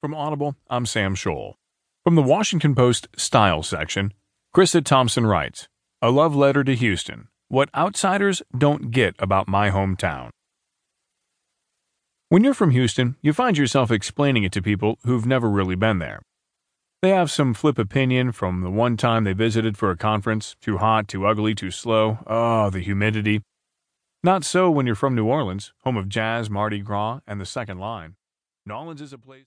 From Audible, I'm Sam Scholl. From the Washington Post Style section, Krissah Thompson writes A Love Letter to Houston What Outsiders Don't Get About My Hometown. When you're from Houston, you find yourself explaining it to people who've never really been there. They have some flip opinion from the one time they visited for a conference too hot, too ugly, too slow. Oh, the humidity. Not so when you're from New Orleans, home of jazz, Mardi Gras, and the second line. New Orleans is a place.